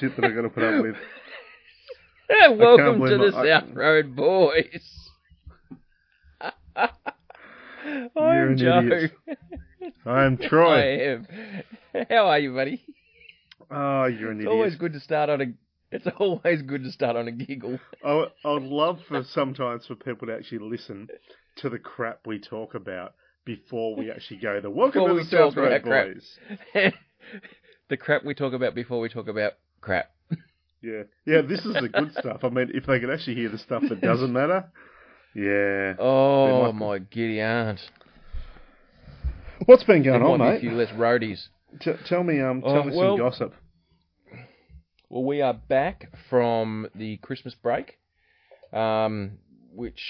this is the shit that I got to put up with. Welcome to the I- South Road Boys. I'm Joe. idiot. I'm I Troy. am. How are you, buddy? Oh, you're an It's always good to start on a. It's always good to start on a giggle. I I would love for sometimes for people to actually listen to the crap we talk about before we actually go. The welcome Before to the South Road about crap. Boys. the crap we talk about before we talk about crap. Yeah, yeah. This is the good stuff. I mean, if they could actually hear the stuff that doesn't matter. Yeah. Oh my giddy aunt! What's been going on, be a mate? few less roadies. T- tell me, um, tell Oh, me well- some gossip. Well, we are back from the Christmas break, um, which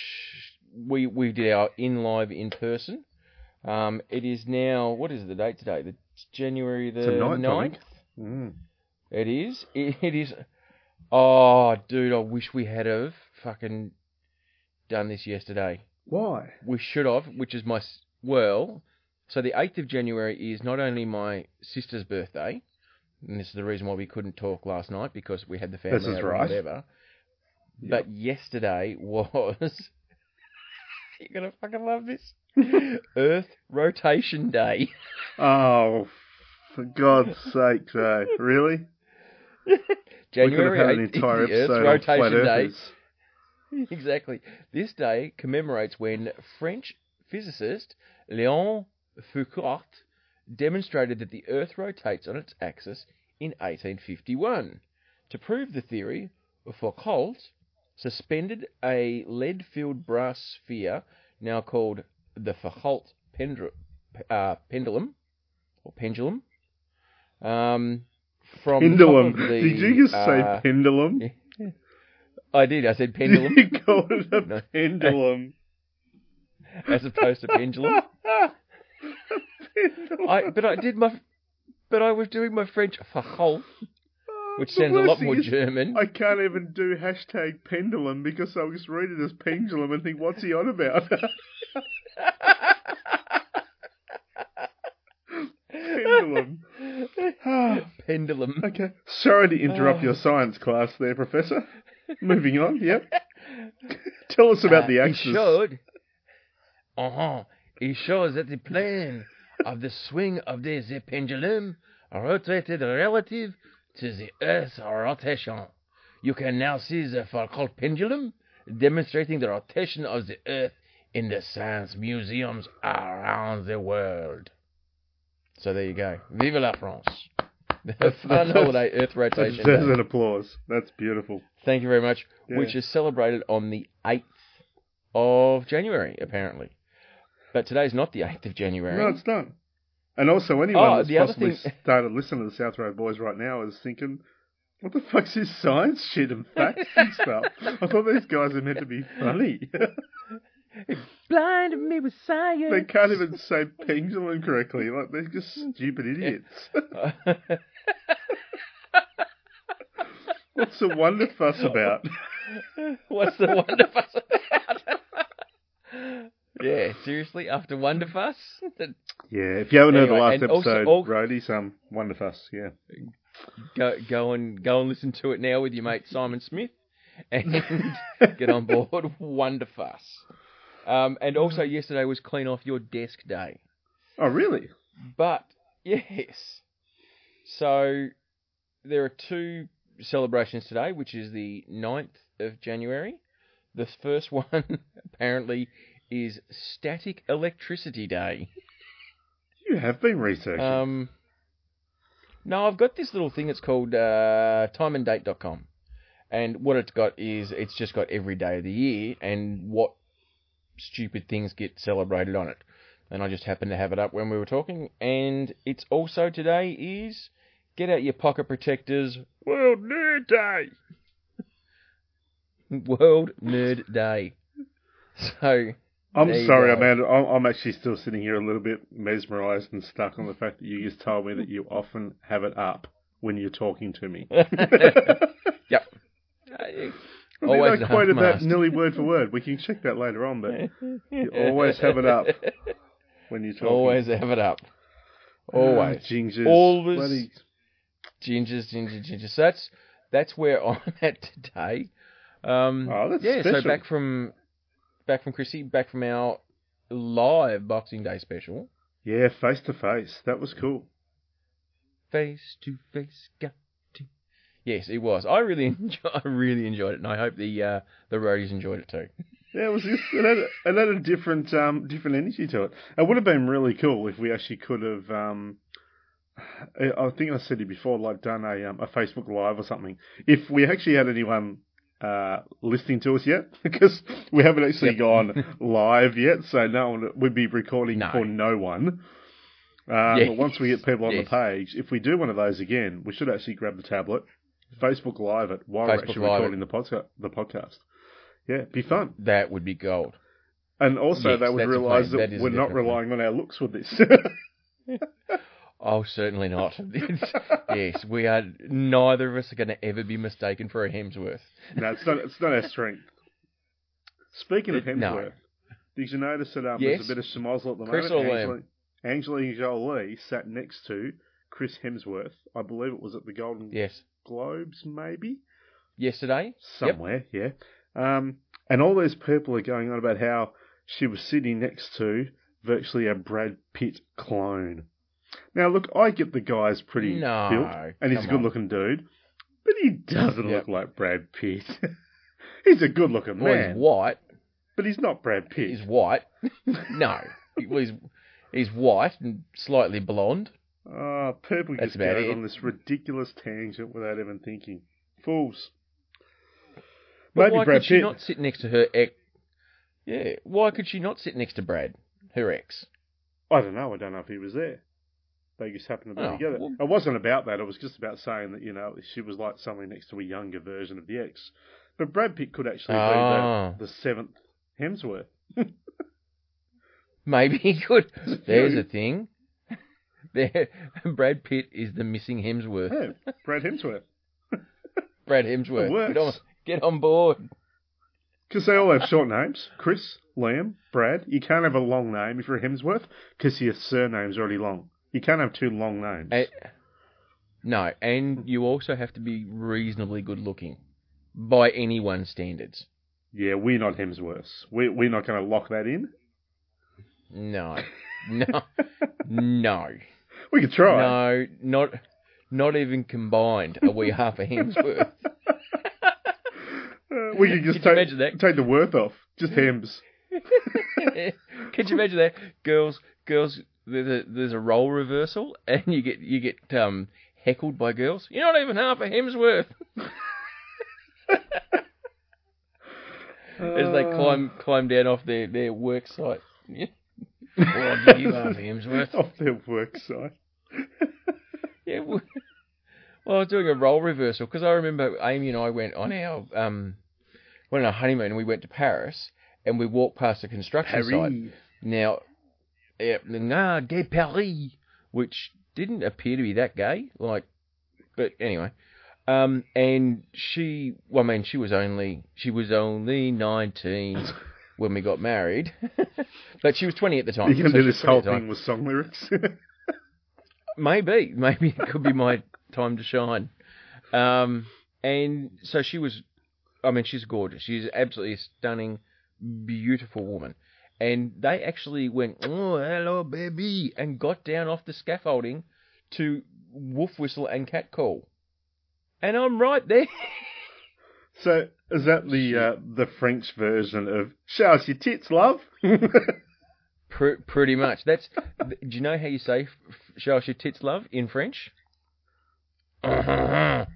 we we did our in live in person. Um, it is now what is the date today? The January the ninth, 9th? Mm. It is. It, it is. Oh, dude, I wish we had have fucking done this yesterday. Why? We should have, which is my well. So the eighth of January is not only my sister's birthday, and this is the reason why we couldn't talk last night because we had the family This is right. whatever. But yesterday was. You're gonna fucking love this. Earth rotation day. Oh, for God's sake, Joe. Really? January we could have had an 8th is the Earth's rotation day. earthers. exactly. This day commemorates when French physicist Léon Foucault demonstrated that the Earth rotates on its axis in 1851. To prove the theory, Foucault suspended a lead-filled brass sphere, now called the Foucault pendru- uh, pendulum, or pendulum, um, from Pendulum. Did you just uh, say pendulum? I did. I said pendulum. You called it a No. pendulum. as opposed to pendulum. pendulum. I but I did my but I was doing my French Fachol, which The sounds a lot more is, German. I can't even do hashtag pendulum because I'll just read it as pendulum and think, what's he on about? pendulum. Pendulum. Okay. Sorry to interrupt Oh. your science class there, Professor. Moving on, yep. Tell us about Uh, the It axis. showed. Uh-huh. It shows that the plane of the swing of the, the pendulum rotated relative to the Earth's rotation. You can now see the Foucault pendulum demonstrating the rotation of the Earth in the science museums around the world. So there you go. Vive la France. That's- fun that's- holiday Earth rotation. That deserves an applause. That's beautiful. Thank you very much. Yeah. Which is celebrated on the 8th of January, apparently. But today's not the 8th of January. No, it's not. And also, anyone Oh, that's possibly thing- started listening to the South Road Boys right now is thinking, what the fuck's this science shit and facts and stuff? I thought these guys are meant to be funny. Blinded me with science. they can't even say pendulum correctly. Like, they're just stupid idiots. What's the wonder fuss about? What's the Wonderfuss about? yeah, seriously, after Wonder Fuss. Yeah, if you haven't heard the last episode, al- Roadies, um, wonder fuss, yeah. go, go, and, go and listen to it now with your mate Simon Smith and get on board Wonderfuss. Um, and also, yesterday was Clean Off Your Desk Day. Oh, really? But yes, so there are two celebrations today, which is the 9th of January. The first one apparently is Static Electricity Day. You have been researching. Um, no, I've got this little thing. It's called uh, timeanddate.com, and what it's got is it's just got every day of the year and what stupid things get celebrated on it. And I just happened to have it up when we were talking. And it's also today is get out your pocket protectors. World Nerd Day. World Nerd Day. So I'm there sorry. Amanda. I'm, I'm actually still sitting here a little bit mesmerised and stuck on the fact that you just told me that you often have it up when you're talking to me. yep. I Always I quoted that nearly word for word. We can check that later on, but you always have it up when you're talking. Always have it up. Ah, Always. Gingers. Always. Bloody- Gingers, ginger, ginger. So that's that's where I'm at today. Um, Oh, that's yeah. So back from back from Chrissy, back from our live Boxing Day special. Yeah, face to face. That was cool. Face to face, got. Yes, it was. I really, enjoy, I really enjoyed it, and I hope the uh, the roadies enjoyed it too. Yeah, it was just it had, a- it had a different um different energy to it. It would have been really cool if we actually could have um I think I said it before, like done a um, a Facebook live or something. If we actually had anyone uh listening to us yet, because we haven't actually Yep. gone live yet, so no one would be recording No. for no one. Um, Yeah. But once we get people on Yes. the page, if we do one of those again, we should actually grab the tablet, Facebook Live it while we're actually Live recording the podcast. The podcast, yeah, be fun. That would be gold. And also, Yes, they would realise that, That we're not relying on our looks with this. Oh, certainly not. Yes, we are. Neither of us are going to ever be mistaken for a Hemsworth. no, it's not. It's not our strength. Speaking of Uh, no. Hemsworth, did you notice that um, Yes. there's a bit of schmozzle at the Chris moment? or Angelina, Angelina Jolie sat next to Chris Hemsworth. I believe it was at the Golden Yes, Globes, maybe yesterday. somewhere. Yeah. Um, and all those people are going on about how she was sitting next to virtually a Brad Pitt clone. Now, look, I get the guy's pretty No, built, and he's a good-looking dude, but he doesn't Yep. look like Brad Pitt. he's a good-looking Well, man, he's white. but he's not Brad Pitt. He's white. no, well, he's he's white and slightly blonde. Oh, people That's just about go it. on this ridiculous tangent without even thinking. Fools. But Maybe why Brad could she Pitt. not sit next to her ex? Yeah, why could she not sit next to Brad, her ex? I don't know. I don't know if he was there. They just happened to be Oh, together. well- It wasn't about that. It was just about saying that, you know, she was like something next to a younger version of the ex. But Brad Pitt could actually Ah. be the, the seventh Hemsworth. Maybe he could. There's a thing. There, Brad Pitt is the missing Hemsworth. Yeah, Brad Hemsworth. Brad Hemsworth. Get on, get on board. Because they all have short names. Chris, Liam, Brad. You can't have a long name if you're a Hemsworth because your surname's already long. You can't have two long names. Eh, no, and you also have to be reasonably good looking by anyone's standards. yeah, we're not Hemsworths. We, we're not going to lock that in. No, no, no, We could try. no, not not even combined are we half a Hemsworth. Uh, we could just Could you take, imagine that? take the worth off. Just Hems. Could you imagine that, girls? Girls, there's a there's a role reversal, and you get you get um heckled by girls. You're not even half a Hemsworth. As they Uh, climb climb down off their, their work site. I'll you half Hemsworth. off their work site. Yeah. Well, well, I was doing a role reversal because I remember Amy and I went on our um went on a honeymoon and we went to Paris and we walked past a construction site. Now, yeah, nah, gay Paris, which didn't appear to be that gay, like, but anyway. Um, and she, well, I mean, she was only she was only nineteen when we got married, but she was twenty at the time. You can so do this whole at the time. thing with song lyrics. Maybe, maybe it could be my time to shine. Um, and so she was, I mean, she's gorgeous. She's absolutely a stunning, beautiful woman. And they actually went, oh, hello, baby, and got down off the scaffolding to wolf whistle and cat call. And I'm right there. so is that the uh, the French version of "Show us your tits, love"? Pr- pretty much. That's. Do you know how you say "show us your tits, love" in French?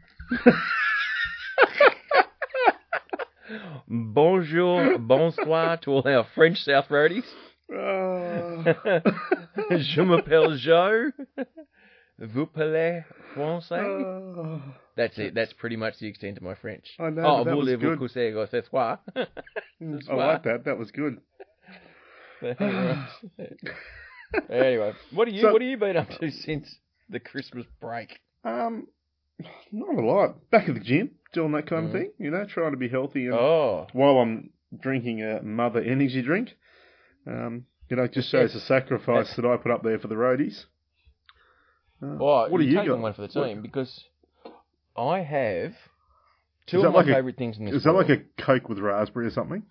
Bonjour, bonsoir to all our French South roadies. Oh. Je m'appelle Joe. Vous parlez français? Oh. That's it. That's pretty much the extent of my French. I know, Oh, that was voulez-vous good. coucher ce soir? I like that. That was good. anyway, what are you So- what have you been up to since the Christmas break? Um, not a lot. Back at the gym, doing that kind of Mhm. thing. You know, trying to be healthy and Oh, while I'm drinking a mother energy drink. Um, you know, it just shows the sacrifice that I put up there for the roadies. What you're you taking got? one for the What- team because I have two of my like a- favourite things in this Is that world. like a Coke with raspberry or something?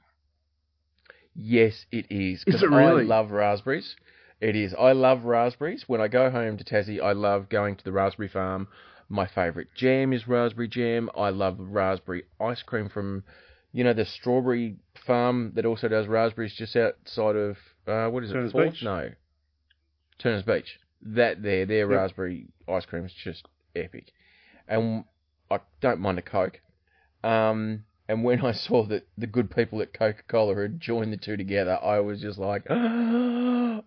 Yes, it is. Is it really? I love raspberries. It is. I love raspberries. When I go home to Tassie, I love going to the raspberry farm. My favourite jam is raspberry jam. I love raspberry ice cream from, you know, the strawberry farm that also does raspberries just outside of, uh, what is Turners it? Beach? No. Turner's Beach. That there, their Yep. raspberry ice cream is just epic. And I don't mind a Coke. Um, and when I saw that the good people at Coca Cola had joined the two together, I was just like, oh,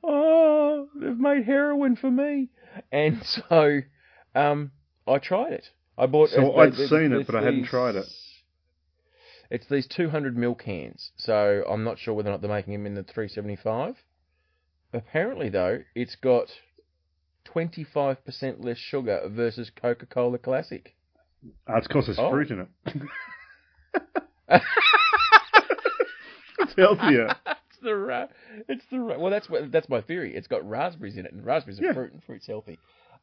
they've made heroin for me. And so um, I tried it. I bought. So I'd seen it, but I hadn't tried it. It's these 200 ml cans, so I'm not sure whether or not they're making them in the 375. Apparently, though, it's got 25% less sugar versus Coca Cola Classic. Ah, it's because there's Oh. fruit in it. it's healthier. it's the ra- it's the ra- well that's what that's my theory. It's got raspberries in it, and raspberries are Yeah. fruit, and fruit's healthy.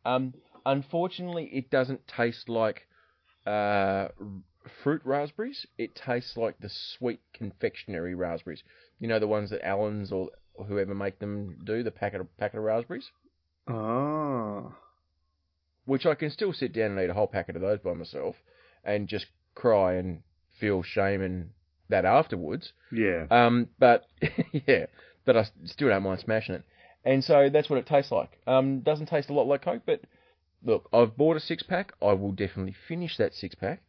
Um, unfortunately, it doesn't taste like uh, fruit raspberries. It tastes like the sweet confectionery raspberries. You know the ones that Allen's or whoever make them do the packet of packet of raspberries. Ah. Which I can still sit down and eat a whole packet of those by myself, and just cry and feel shame and that afterwards. Yeah. Um, but yeah, but I still don't mind smashing it. And so that's what it tastes like. Um, doesn't taste a lot like Coke, but look, I've bought a six pack. I will definitely finish that six pack.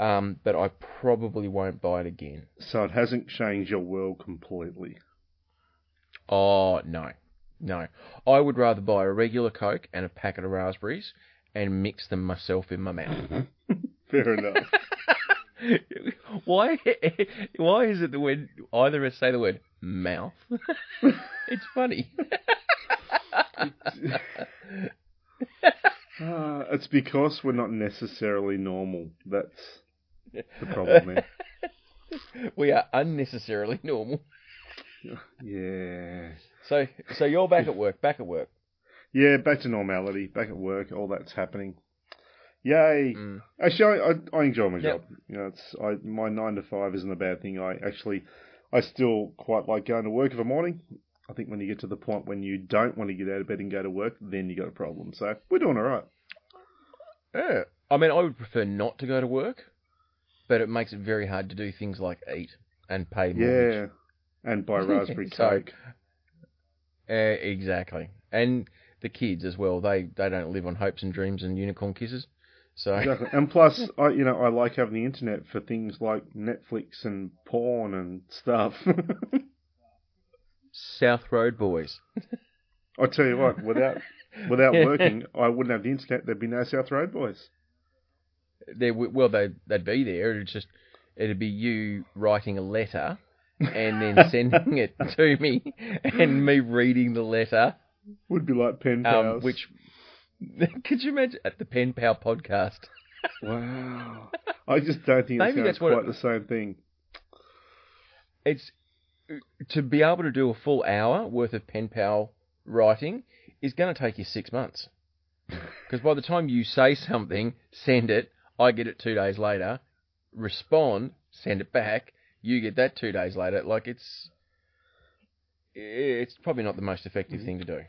Um, but I probably won't buy it again. So it hasn't changed your world completely. Oh no, no. I would rather buy a regular Coke and a packet of raspberries and mix them myself in my mouth. Fair enough. why? Why is it that when either of us say the word mouth, it's funny? Ah, it's because we're not necessarily normal. That's the problem there. we are unnecessarily normal. Yeah. So, so you're back at work. Back at work. Yeah, back to normality, back at work, all that's happening. Yay! Mm. Actually, I, I, I enjoy my Yep. job. You know, it's I, my nine to five isn't a bad thing. I actually, I still quite like going to work of a morning. I think when you get to the point when you don't want to get out of bed and go to work, then you got a problem. So we're doing all right. Yeah. I mean, I would prefer not to go to work, but it makes it very hard to do things like eat and pay mortgage. Yeah, and buy raspberry So- coke. Uh, exactly. And the kids as well. They they don't live on hopes and dreams and unicorn kisses. So Exactly. And plus, I you know I like having the internet for things like Netflix and porn and stuff. South Road Boys. I tell you what, without without working, I wouldn't have the internet. There'd be no South Road Boys. They well they they'd be there. It'd just it'd be you writing a letter and then sending it to me and me reading the letter. Would be like pen Um, which could you imagine at the Pen Pal podcast? wow, I just don't think Maybe that's quite it- the same thing. It's to be able to do a full hour worth of Pen Pal writing is going to take you six months. Because by the time you say something, send it, I get it two days later, respond, send it back, you get that two days later. Like it's, it's probably not the most effective thing to do.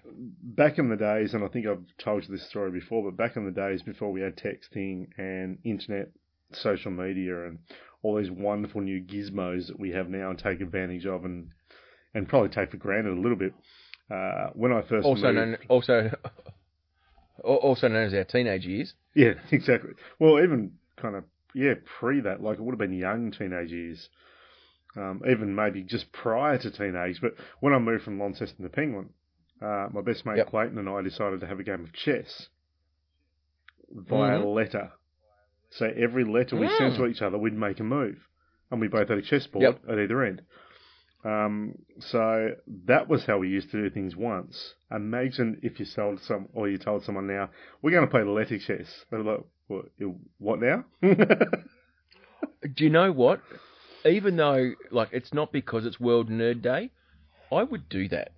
Back in the days, and I think I've told you this story before, but back in the days before we had texting and internet, social media, and all these wonderful new gizmos that we have now and take advantage of, and and probably take for granted a little bit. Uh, when I first Also moved, known, also, also known as our teenage years. Yeah, exactly. Well, even kind of yeah, pre that, like it would have been young teenage years, um, even maybe just prior to teenage. But when I moved from Launceston to Penguin, uh, my best mate Yep. Clayton and I decided to have a game of chess via Mhm. letter. So every letter we sent Mm. to each other, we'd make a move, and we both had a chessboard Yep. at either end. Um, so that was how we used to do things once. Imagine if you sold some, or you told someone now, we're going to play letter chess. They're like, what, what now? Do you know what? Even though, like, it's not because it's World Nerd Day, I would do that.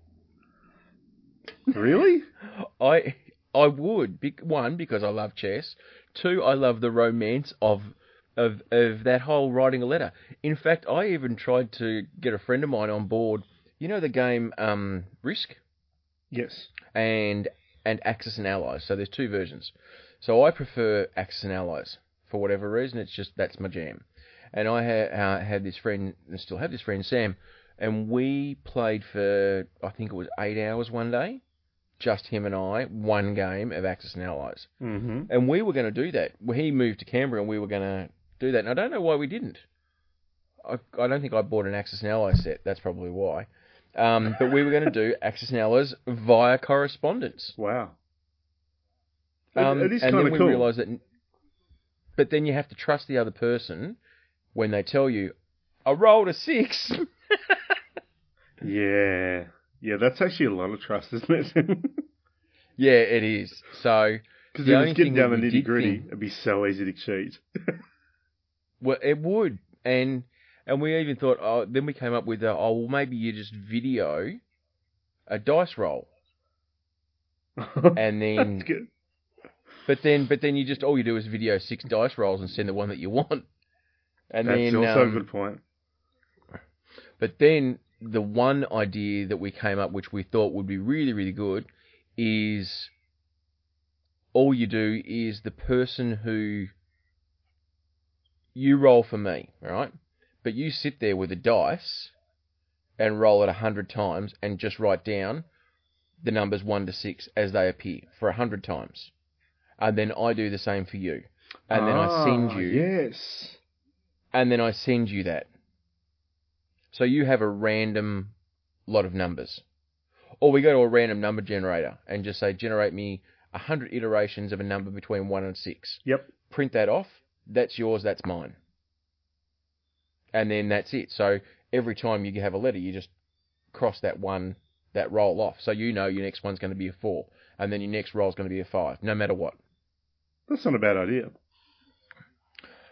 really? I I would. Be- one because I love chess. Two, I love the romance of of of that whole writing a letter. In fact, I even tried to get a friend of mine on board. You know the game um, Risk Yes. and and Axis and Allies. So there's two versions. So I prefer Axis and Allies for whatever reason. It's just that's my jam. And I ha- uh, had this friend, and still have this friend Sam, and we played for I think it was eight hours one day, just him and I, one game of Axis and Allies. Mm-hmm. And we were going to do that. He moved to Canberra, and we were going to do that. And I don't know why we didn't. I, I don't think I bought an Axis and Allies set. That's probably why. Um, but we were going to do Axis and Allies via correspondence. Wow. It- Um, it is and kind then of we cool. that. But then you have to trust the other person when they tell you, "I rolled a six. Yeah. Yeah, that's actually a lot of trust, isn't it? yeah, it is. So, Because The if only it's getting thing down the that we did nitty gritty, it'd be so easy to cheat. well, it would, and and we even thought, oh, then we came up with, uh, oh, well, maybe you just video a dice roll, and then, That's good. but then, but then you just all you do is video six dice rolls and send the one that you want, and That's then, also um, a good point. But then the one idea that we came up, which we thought would be really, really good, is all you do is the person who you roll for me, right? But you sit there with a dice and roll it a hundred times and just write down the numbers one to six as they appear for a hundred times. And then I do the same for you. And then I send Ah, you Yes. And then I send you that. So you have a random lot of numbers. Or we go to a random number generator and just say, generate me 100 iterations of a number between 1 and 6. Yep. Print that off. That's yours, that's mine. And then that's it. So every time you have a letter, you just cross that one, that roll off. So you know your next one's going to be a 4. And then your next roll's going to be a 5, no matter what. That's not a bad idea.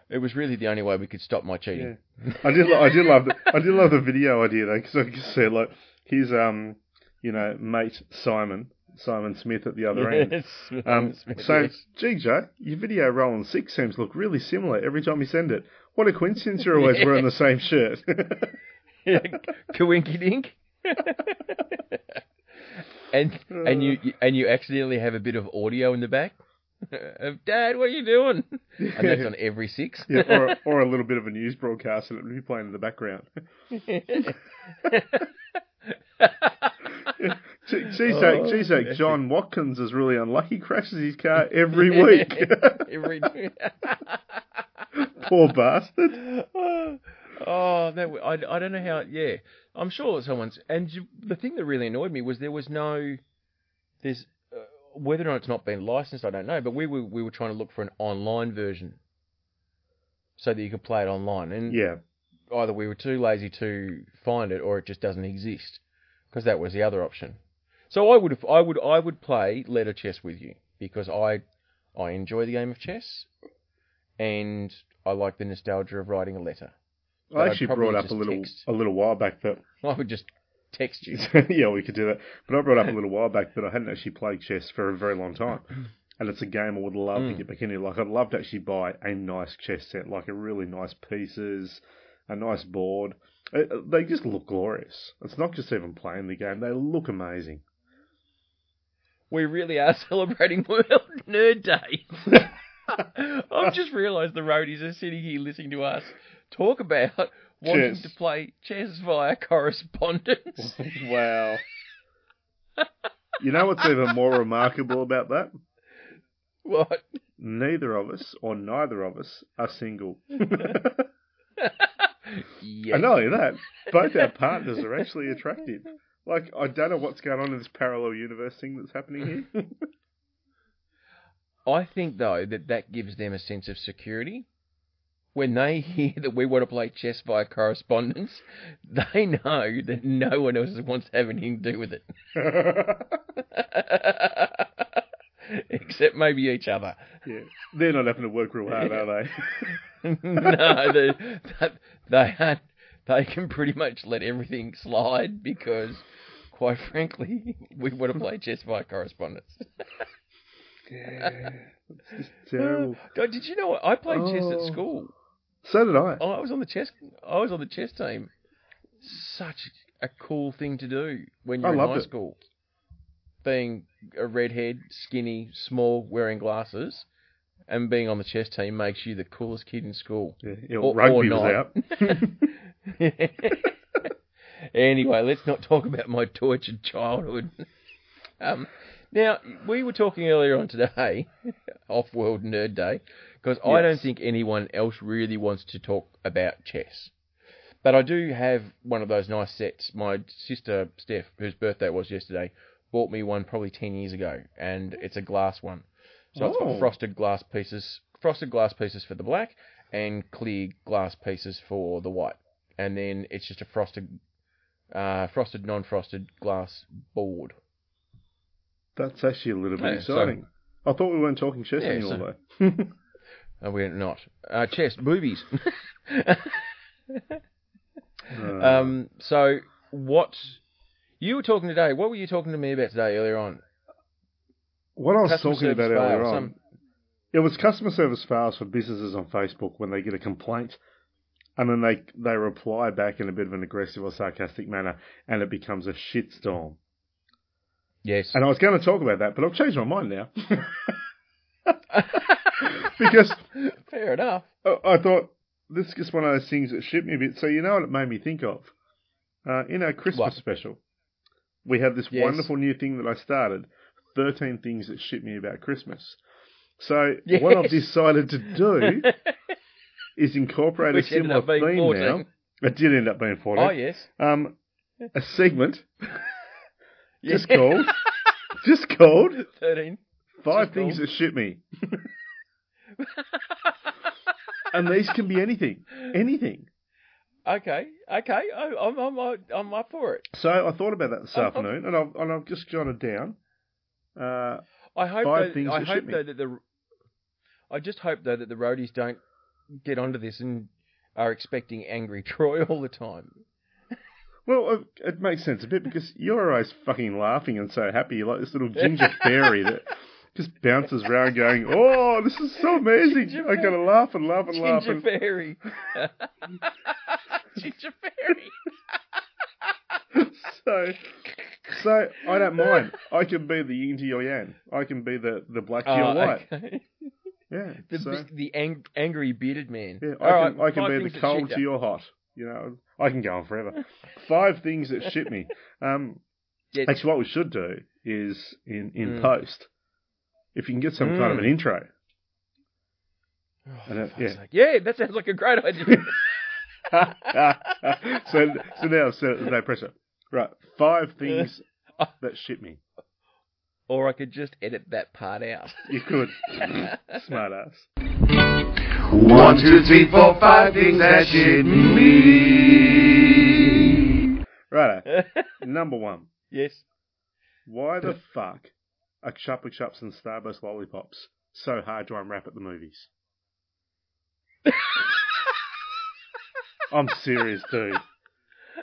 It was really the only way we could stop my cheating. I did. I did love. The, I did love the video idea though, because I could see like his um, you know, mate Simon Simon Smith at the other end. Yes. Um, Smith, saying, yes. "Gee, Joe, your video rolling six seems look really similar every time you send it. What a coincidence! You're always wearing the same shirt." Kawinky dink. and and you and you accidentally have a bit of audio in the back Dad, what are you doing? And that's on every six. yeah, or, or a little bit of a news broadcast and it would be playing in the background. Geez, Oh, geez, John Watkins is really unlucky. Crashes his car every week. every Poor bastard. oh, that I, I don't know how. Yeah, I'm sure someone's. And the thing that really annoyed me was there was no. There's uh, whether or not it's not been licensed, I don't know. But we were we were trying to look for an online version, so that you could play it online. And Yeah. either we were too lazy to find it, or it just doesn't exist, because that was the other option. So I would I would I would play letter chess with you because I I enjoy the game of chess, and I like the nostalgia of writing a letter. I actually brought up a little text. a little while back that I would just text you. yeah, we could do that. But I brought up a little while back that I hadn't actually played chess for a very long time. And it's a game I would love to Mm. get back into. Like I'd love to actually buy a nice chess set, like a really nice pieces, a nice board. Uh, uh, They just look glorious. It's not just even playing the game; they look amazing. We really are celebrating World Nerd Day. I've just realised the roadies are sitting here listening to us talk about wanting Chess. to play chess via correspondence. wow. You know what's even more remarkable about that? what? Neither of us, or neither of us, are single. yes. And not only that, both our partners are actually attractive. Like, I don't know what's going on in this parallel universe thing that's happening here. I think though that that gives them a sense of security. When they hear that we want to play chess via correspondence, they know that no one else wants to have anything to do with it, except maybe each other. yeah. They're not having to work real hard, are they? no, they, they they can pretty much let everything slide because, quite frankly, we want to play chess via correspondence. Yeah, it's just oh, terrible. Did you know what? I played chess Oh. at school. So did I. Oh, I was on the chess. I was on the chess team. Such a cool thing to do when you're I in high it. school. Being a redhead, skinny, small, wearing glasses, and being on the chess team makes you the coolest kid in school. Yeah, yeah, Or- rugby or was out. anyway, let's not talk about my tortured childhood. Um, now, we were talking earlier on today, off World Nerd Day, because I don't think anyone else really wants to talk about chess. But I do have one of those nice sets. My sister Steph, whose birthday it was yesterday, bought me one probably 10 years ago, and it's a glass one. So it's Oh. got frosted glass pieces, frosted glass pieces for the black, and clear glass pieces for the white. And then it's just a frosted, uh, frosted, non-frosted glass board. That's actually a little bit Yeah, so- exciting. I thought we weren't talking chess Yeah, anymore, so- though. Oh, we're not. Uh, chess, movies. Uh, um, so what you were talking today? What were you talking to me about today earlier on? what I was customer talking about service earlier fail, on, some- it was customer service fails for businesses on Facebook when they get a complaint, and then they they reply back in a bit of an aggressive or sarcastic manner, and it becomes a shitstorm. Yes. And I was going to talk about that, but I've changed my mind now. because Fair enough. I, I thought this is just one of those things that shit me a bit. So you know what it made me think of? Uh, in our Christmas What? special, we have this Yes. wonderful new thing that I started: thirteen things that shit me about Christmas. So Yes. what I've decided to do is incorporate Which a similar theme 14. now. It did end up being fourteen. oh yes. Um, a segment. Just called, just called thirteen. five Just things called. that shit me. and these can be anything, anything. okay. Okay. I, I'm I'm I'm up for it. So I thought about that this afternoon, and I've and I've just jotted down. Uh, I hope Five though, I hope though that the I just hope though that the roadies don't get onto this and are expecting angry Troy all the time. Well, it, makes sense a bit because you're always fucking laughing and so happy. You're like this little ginger fairy that just bounces around, going, "Oh, this is so amazing! Ginger I gotta laugh and laugh and laugh." Ginger And, fairy. Ginger fairy. so, so I don't mind. I can be the yin to your yang. I can be the the black to your Oh, white. okay. Yeah. The so, the ang- angry bearded man. yeah, I All can right, I can be the cold to your hot. You know, I can go on forever. Five things that shit me. Um, Yeah, actually, what we should do is in in Mm. post, if you can get some kind of an Mm. intro. oh, and it- yeah. sake. yeah, that sounds like a great idea. so so now so there's no pressure. Right, five things that shit me. or I could just edit that part out. You could, smart ass. One, two, three, four, five things that shit me. Right, number one. yes. Why the fuck are Chupa Chups and Starburst lollipops so hard to unwrap at the movies? I'm serious, dude.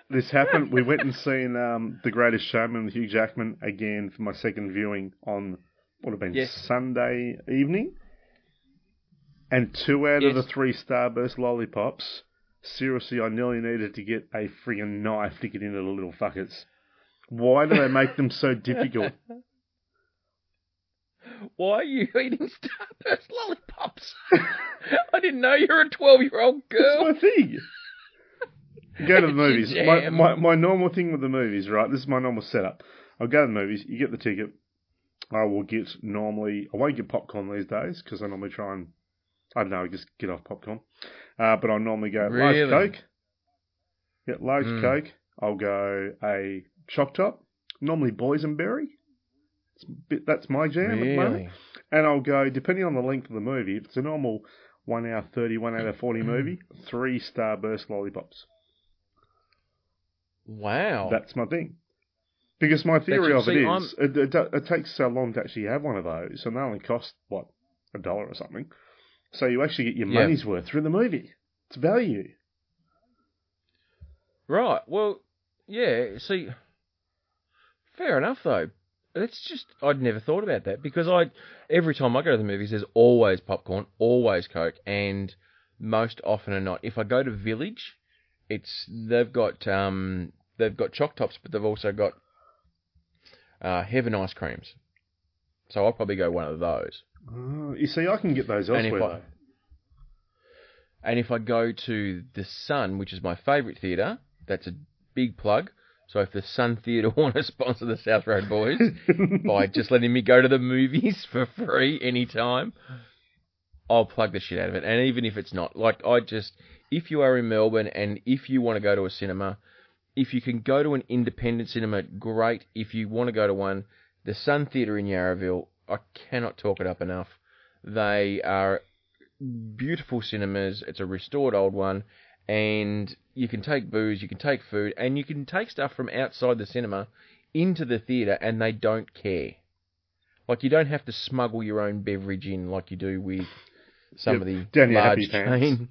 This happened. We went and seen um, The Greatest Showman with Hugh Jackman again for my second viewing on what would have been Yes. Sunday evening, and two out of the three Starburst lollipops. Seriously, I nearly needed to get a friggin' knife to get into the little fuckers. Why do they make them so difficult? Why are you eating Starburst lollipops? I didn't know you were a 12 year old That's girl. my thing. Go to the movies. My, my my normal thing with the movies, right? This is my normal setup. I'll go to the movies. You get the ticket. I will get normally. I won't get popcorn these days because I normally try and I don't know, just get off popcorn. Uh, but I normally go Really? large coke. Get large Mm. coke. I'll go a choc top. Normally boysenberry. Bit, that's my jam at the moment. And I'll go, depending on the length of the movie, if it's a normal 1 hour 30, 1 hour 40 movie, three Starburst lollipops. Wow. That's my thing. Because my theory of it see, is, it, it, it takes so long to actually have one of those, and they only cost, what, a dollar or something. So you actually get your money's worth through the movie. It's value. Right. Well, yeah. See, fair enough though. It's just I'd never thought about that because I every time I go to the movies, there's always popcorn, always Coke, and most often or not, if I go to Village, it's they've got um they've got choc tops, but they've also got uh, heaven ice creams. So I'll probably go one of those. Oh, you see, I can get those And if elsewhere. I- And if I go to the Sun, which is my favourite theatre, that's a big plug. So if the Sun Theatre want to sponsor the South Road Boys by just letting me go to the movies for free anytime, I'll plug the shit out of it. And even if it's not, like I just, if you are in Melbourne and if you want to go to a cinema, if you can go to an independent cinema, great. If you want to go to one, the Sun Theatre in Yarraville, I cannot talk it up enough. They are beautiful cinemas. It's a restored old one, and you can take booze, you can take food, and you can take stuff from outside the cinema into the theatre, and they don't care. Like you don't have to smuggle your own beverage in like you do with some Yep, of the down large chain.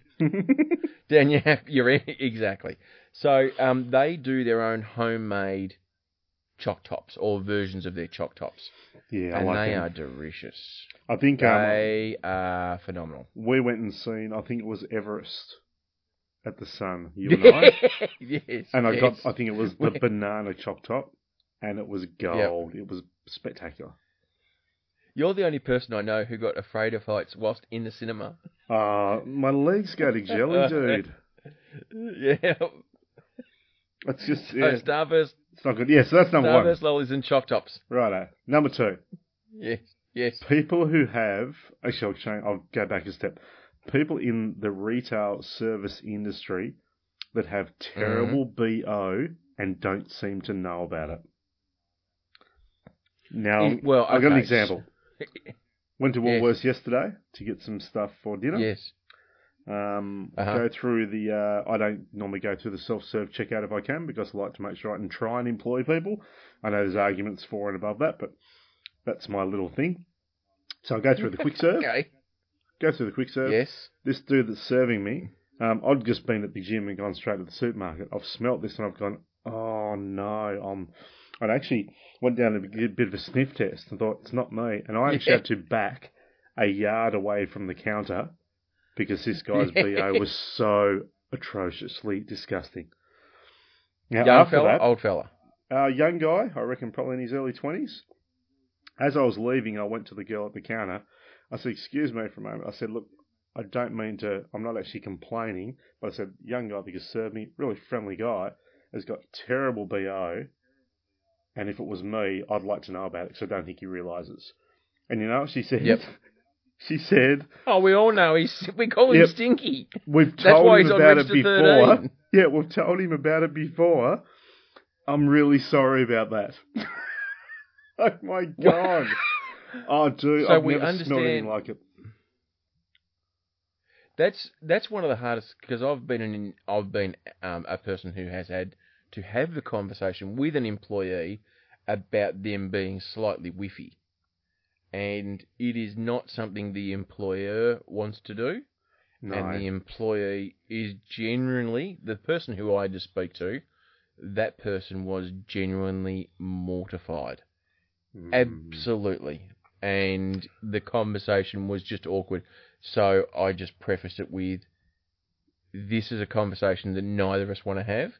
down your happy, you're exactly. So um, they do their own homemade choc tops or versions of their choc tops, yeah, I and like they them. are delicious. I think um, They are phenomenal. we went and seen. I think it was Everest at the Sun. You and I. yes, And I yes. got, I think it was the banana choc top, and it was gold. It was spectacular. You're the only person I know who got afraid of heights whilst in the cinema. Uh, my legs go to jelly, dude. yeah. It's just, So yeah, Starburst, it's not good. Yeah, so that's number one. Starburst lollies and choc tops. Righto. Number two, Yes, yes. people who have, actually, I'll, change, I'll go back a step. People in the retail service industry that have mm-hmm. terrible BO and don't seem to know about it. Now, well, I've got an example. Went to Yes. Woolworths yesterday to get some stuff for dinner. Yes. Um, Uh-huh. Go through the. Uh, I don't normally go through the self-serve checkout if I can because I like to make sure I can try and employ people. I know there's arguments for and above that, but that's my little thing. So I go through the quick serve. Okay. Go through the quick serve. Yes. This dude that's serving me, um, I'd just been at the gym and gone straight to the supermarket. I've smelt this and I've gone, oh no, I'm. I'd actually went down and did a bit of a sniff test and thought it's not me, and I actually Yeah. had to back a yard away from the counter because this guy's bo was so atrociously disgusting. Now Young fella, that, old fella. uh, young guy, I reckon probably in his early 20s. As I was leaving, I went to the girl at the counter. I said, Excuse me for a moment. I said, Look, I don't mean to, I'm not actually complaining, but I said, Young guy because served me, really friendly guy, has got terrible BO. And if it was me, I'd like to know about it because I don't think he realises. And you know what she said? Yep. She said, Oh, we all know he's. We call him Yep. Stinky. We've That's told why him about it before. 13. Yeah, we've told him about it before. I'm really sorry about that. oh my god. Oh, dude, So I've we never understand- like it. That's that's one of the hardest because I've been an I've been um, a person who has had to have the conversation with an employee about them being slightly whiffy, and it is not something the employer wants to do, No. and the employee is genuinely the person who I just speak to. That person was genuinely mortified. Mm. Absolutely. And the conversation was just awkward. So I just prefaced it with this is a conversation that neither of us want to have,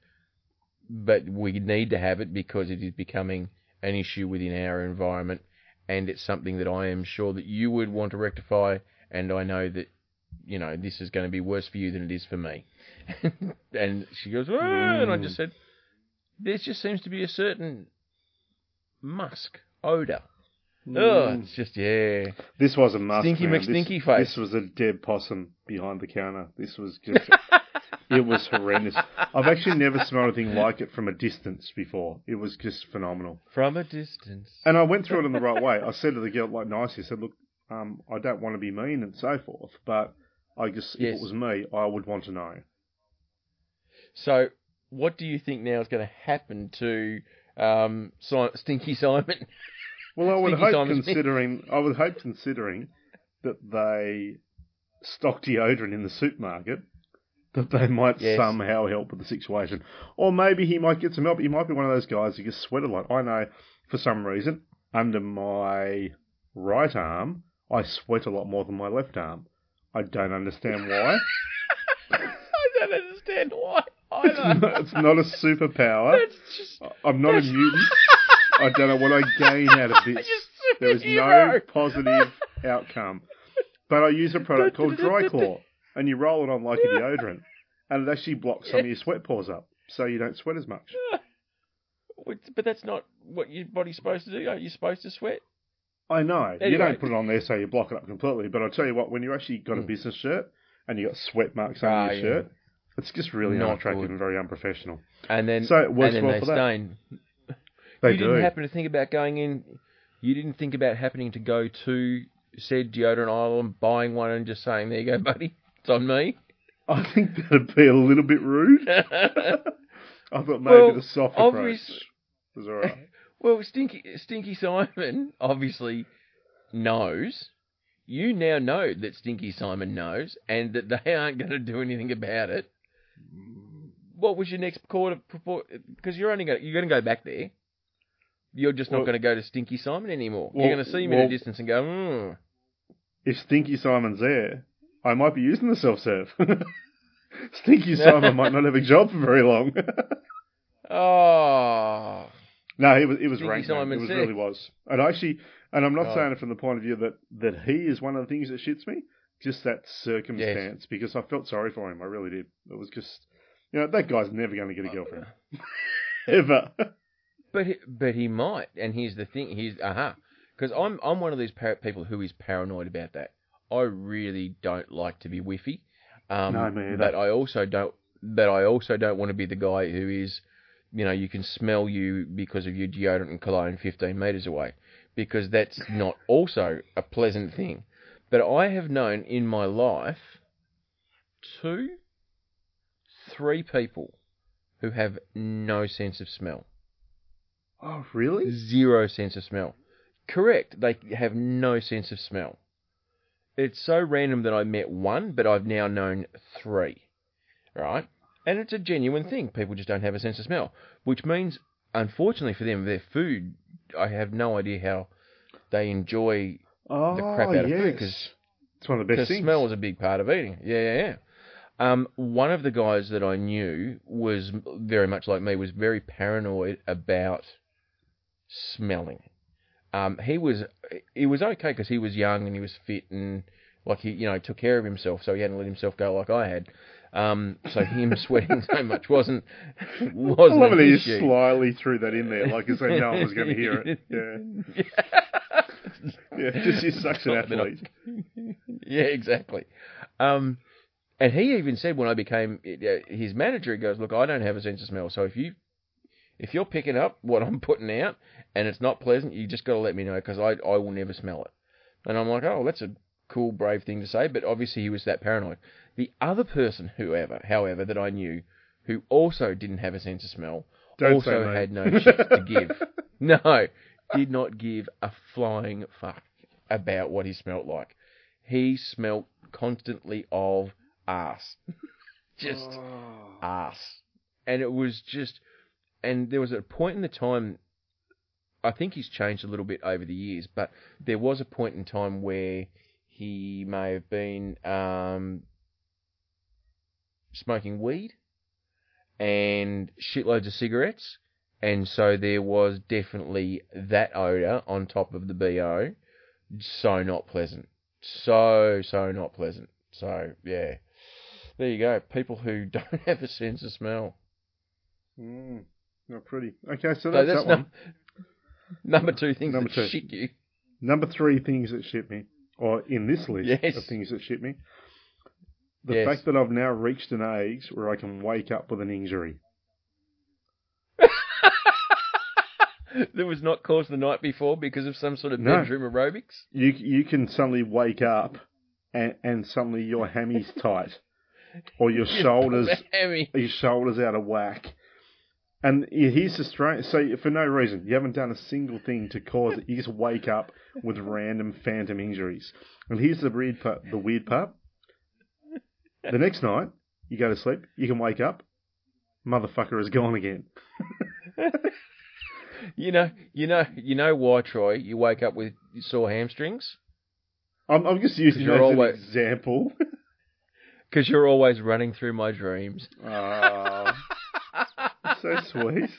but we need to have it because it is becoming an issue within our environment and it's something that I am sure that you would want to rectify and I know that you know this is going to be worse for you than it is for me. and she goes, "Ah," and I just said, there just seems to be a certain musk odor. Oh, Mm. it's just yeah. This was a must. Stinky man. McStinky this, face. This was a dead possum behind the counter. This was just. it was horrendous. I've actually never smelled anything like it from a distance before. It was just phenomenal. From a distance. And I went through it in the right way. I said to the girl, like nicely, I said, look, um, I don't want to be mean and so forth, but I just, if it was me, I would want to know. So, what do you think now is going to happen to um, si- Stinky Simon? Well, I would Stinky hope, Simon Smith. considering, I would hope, considering that they stock deodorant in the supermarket, that they might Yes. somehow help with the situation. Or maybe he might get some help. He might be one of those guys who gets sweat a lot. I know, for some reason, under my right arm, I sweat a lot more than my left arm. I don't understand why. I don't understand why It's either. not, it's not a superpower. Just I'm not a mutant. I don't know what I gain out of this. There is no positive outcome. But I use a product called Driclor, and you roll it on like a deodorant, and it actually blocks some of your sweat pores up, so you don't sweat as much. But that's not what your body's supposed to do. Aren't you supposed to sweat? I know. You Anyway. don't put it on there so you block it up completely, but I'll tell you what, when you actually got a Mm. business shirt and you got sweat marks on Ah, your yeah. shirt, it's just really Not unattractive good. and very unprofessional. And then, So it works and then well they for that. stain. They you do. didn't happen to think about going in. You didn't think about happening to go to said deodorant aisle and buying one and just saying, "There you go, buddy, it's on me." I think that'd be a little bit rude. I thought maybe Well, the soft obvious- approach was alright. well, Stinky Stinky Simon obviously knows. You now know that Stinky Simon knows, and that they aren't going to do anything about it. What was your next quarter? Because you're only going you're going to go back there. You're just not Well- going to go to Stinky Simon anymore. Well- you're going to see him in well- a distance and go, mm. If Stinky Simon's there, I might be using the self serve. Stinky Simon might not have a job for very long. "Oh, no, it was it was rank. Simon It was really was. And actually, and I'm not Oh. saying it from the point of view that that he is one of the things that shits me. Just that circumstance, because I felt sorry for him. I really did. It was just, you know, that guy's never going to get a uh, girlfriend uh. ever. But he, but he might, and here's the thing. Here's aha, uh-huh. because I'm I'm one of these par- people who is paranoid about that. I really don't like to be whiffy, um, No, me either. but I also don't. But I also don't want to be the guy who is, you know, you can smell you because of your deodorant and cologne 15 meters away, because that's not also a pleasant thing. But I have known in my life two, three people who have no sense of smell. oh, really? Zero sense of smell. Correct. They have no sense of smell. It's so random that I met one, but I've now known three. Right? And it's a genuine thing. People just don't have a sense of smell. Which means, unfortunately for them, their food, I have no idea how they enjoy Oh, the crap out of yes. food, 'cause- it's one of the best because things. smell is a big part of eating. Yeah, yeah, yeah. Um, one of the guys that I knew was very much like me, was very paranoid about smelling. Um, he was he was okay because he was young and he was fit and like he you know took care of himself, so he hadn't let himself go like I had. Um, so him sweating so much wasn't wasn't love an it. He slyly threw that in there, like as though no one was going to hear it. Yeah, yeah. Just he's such an Not athlete. yeah, exactly. Um, and he even said when I became his manager, he goes, "Look, I don't have a sense of smell, so if you if you're picking up what I'm putting out and it's not pleasant, you just got to let me know because I I will never smell it." And I'm like, "Oh, that's a cool, brave thing to say," but obviously he was that paranoid. The other person, whoever, however, that I knew, who also didn't have a sense of smell, Don't also had no shit to give. No, did not give a flying fuck about what he smelt like. He smelt constantly of ass. just Oh. ass. And it was just, and there was a point in the time, I think he's changed a little bit over the years, but there was a point in time where he may have been um, smoking weed and shitloads of cigarettes. And so there was definitely that odour on top of the BO. So not pleasant. So, so not pleasant. So, yeah. There you go. People who don't have a sense of smell. Mm, not pretty. Okay, so that's, that's that one. number two things Number that two. shit you. Number three things that shit me, or in this list Yes. of things that shit me, the Yes. fact that I've now reached an age where I can wake up with an injury. that was not caused the night before because of some sort of No. bedroom aerobics. You you can suddenly wake up and, and suddenly your hammy's tight, or your shoulders your shoulders out of whack. And here's the strange. So for no reason, you haven't done a single thing to cause it. You just wake up with random phantom injuries. And here's the weird part. The weird part. The next night, you go to sleep. You can wake up. Motherfucker is gone again. You know, you know, you know why, Troy? You wake up with sore hamstrings I'm, I'm just using that as always- an example. because you're always running through my dreams. Oh, so sweet.